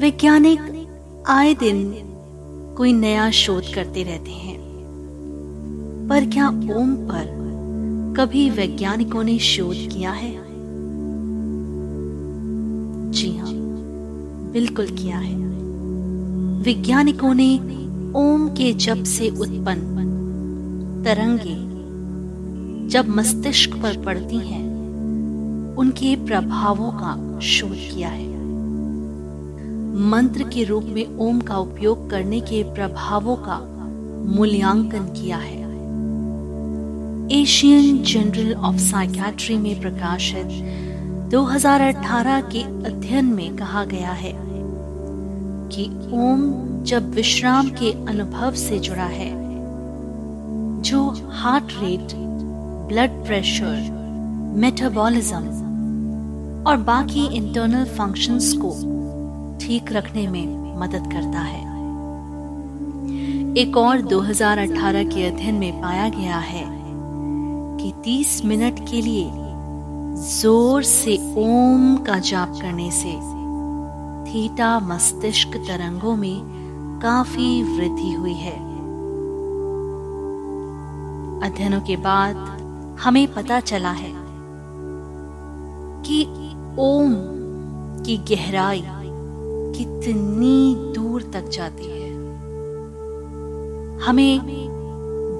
वैज्ञानिक आए दिन कोई नया शोध करते रहते हैं। पर क्या ओम पर कभी वैज्ञानिकों ने शोध किया है? जी हाँ बिल्कुल किया है। वैज्ञानिकों ने ओम के जब से उत्पन्न तरंगे जब मस्तिष्क पर पड़ती हैं, उनके प्रभावों का शोध किया है। मंत्र के रूप में ओम का उपयोग करने के प्रभावों का मूल्यांकन किया है। एशियन जनरल ऑफ़ साइकेट्री में प्रकाशित 2018 के अध्ययन में कहा गया है कि ओम जब विश्राम के अनुभव से जुड़ा है, जो heart rate blood pressure metabolism और बाकी इंटरनल फ़ंक्शंस को ठीक रखने में मदद करता है। एक और 2018 के अध्ययन में पाया गया है कि 30 मिनट के लिए ज़ोर से ओम का जाप करने से थीटा मस्तिष्क तरंगों में काफ़ी वृद्धि हुई है। अध्ययनों के बाद हमें पता चला है कि ओम की गहराई कितनी दूर तक जाती है। हमें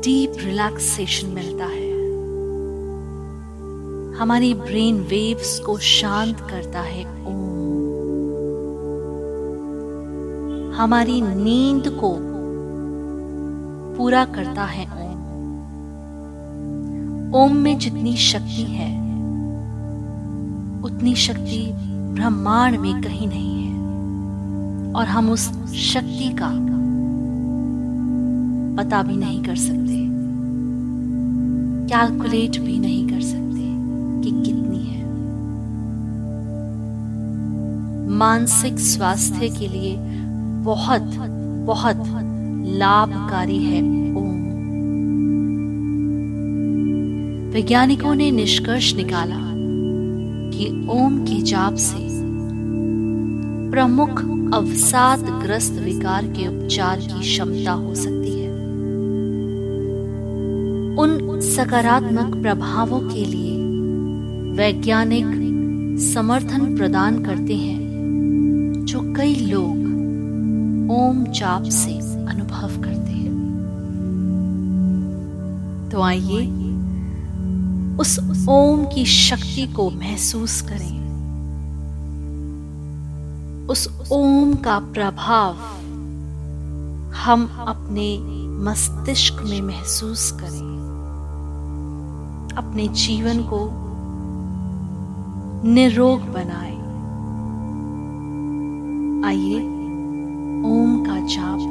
डीप रिलैक्सेशन मिलता है। हमारी ब्रेन वेव्स को शांत करता है। ओम। हमारी नींद को पूरा करता है। ओम। ओम में जितनी शक्ति है, उतनी शक्ति ब्रह्मांड में कहीं नहीं। और हम उस शक्ति का पता भी नहीं कर सकते। कैलकुलेट भी नहीं कर सकते कि कितनी है। मानसिक स्वास्थ्य के लिए बहुत बहुत लाभकारी है ओम। वैज्ञानिकों ने निष्कर्ष निकाला कि ओम के जाप से प्रमुख अवसाद ग्रस्त विकार के उपचार की क्षमता हो सकती है। उन सकारात्मक प्रभावों के लिए वैज्ञानिक समर्थन प्रदान करते हैं, जो कई लोग ओम चाप से अनुभव करते हैं। तो आइए उस ओम की शक्ति को महसूस करें। उस ओम का प्रभाव हम अपने मस्तिष्क में महसूस करें। अपने जीवन को निरोग बनाए। आइए ओम का जाप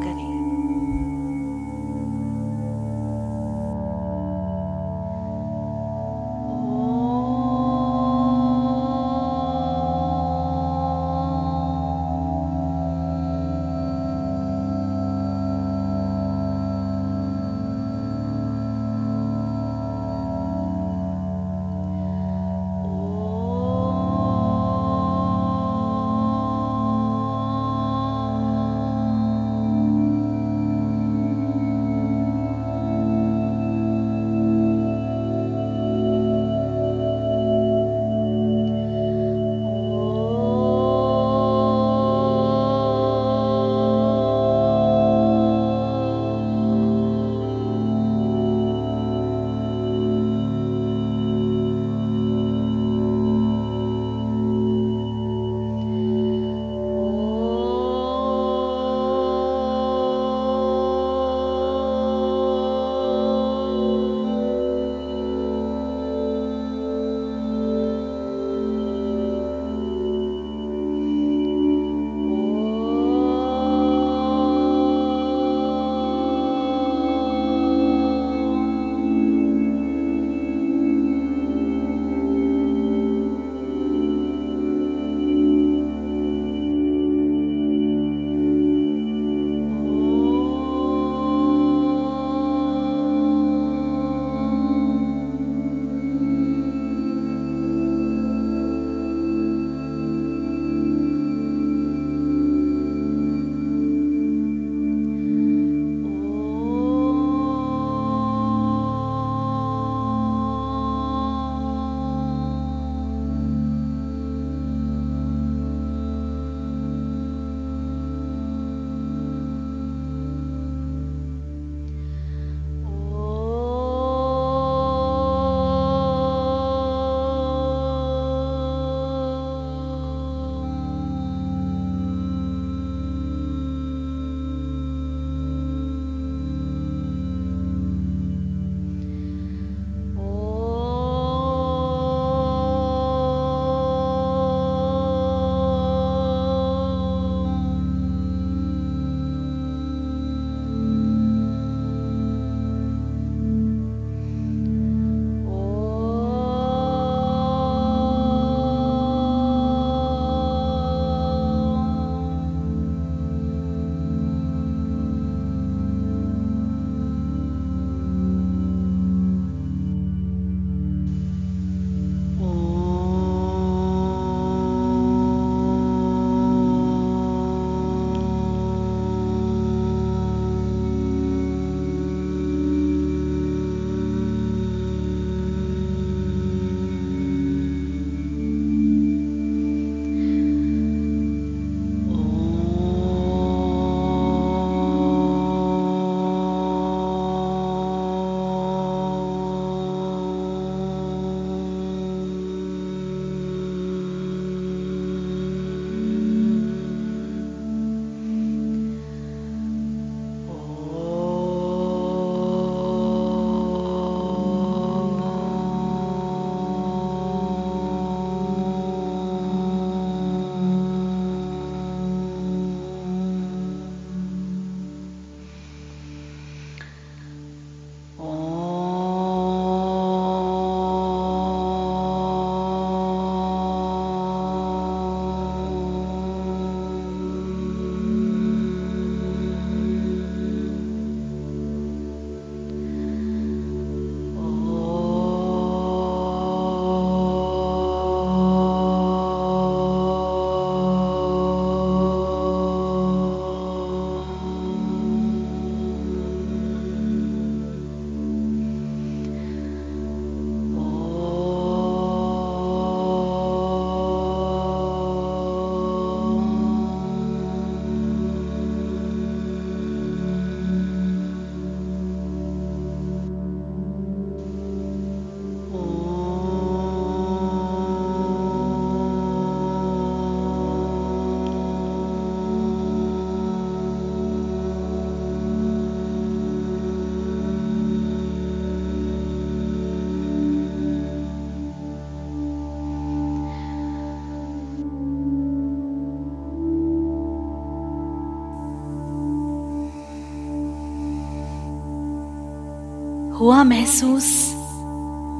हुआ महसूस,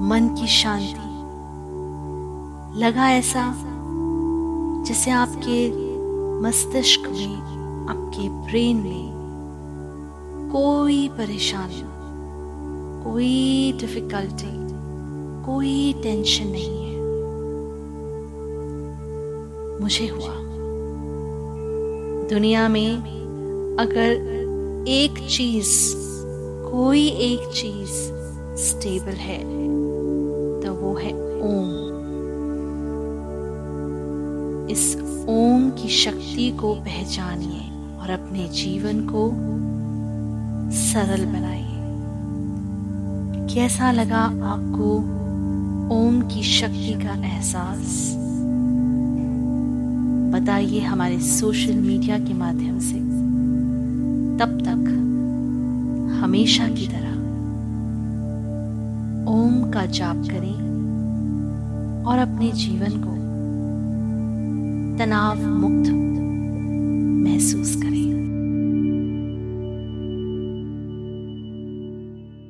मन की शांति। लगा ऐसा जैसे आपके मस्तिष्क में, आपके ब्रेन में कोई परेशानी, कोई डिफिकल्टी कोई टेंशन नहीं है। मुझे हुआ। दुनिया में अगर एक चीज़ कोई एक चीज़ स्टेबल है तो वो है ओम। इस ओम की शक्ति को पहचानिए और अपने जीवन को सरल बनाइए। कैसा लगा आपको ओम की शक्ति का एहसास? बताइए हमारे सोशल मीडिया के माध्यम से। तब तक हमेशा की तरह। ओम का जाप करें और अपने जीवन को तनाव मुक्त महसूस करें।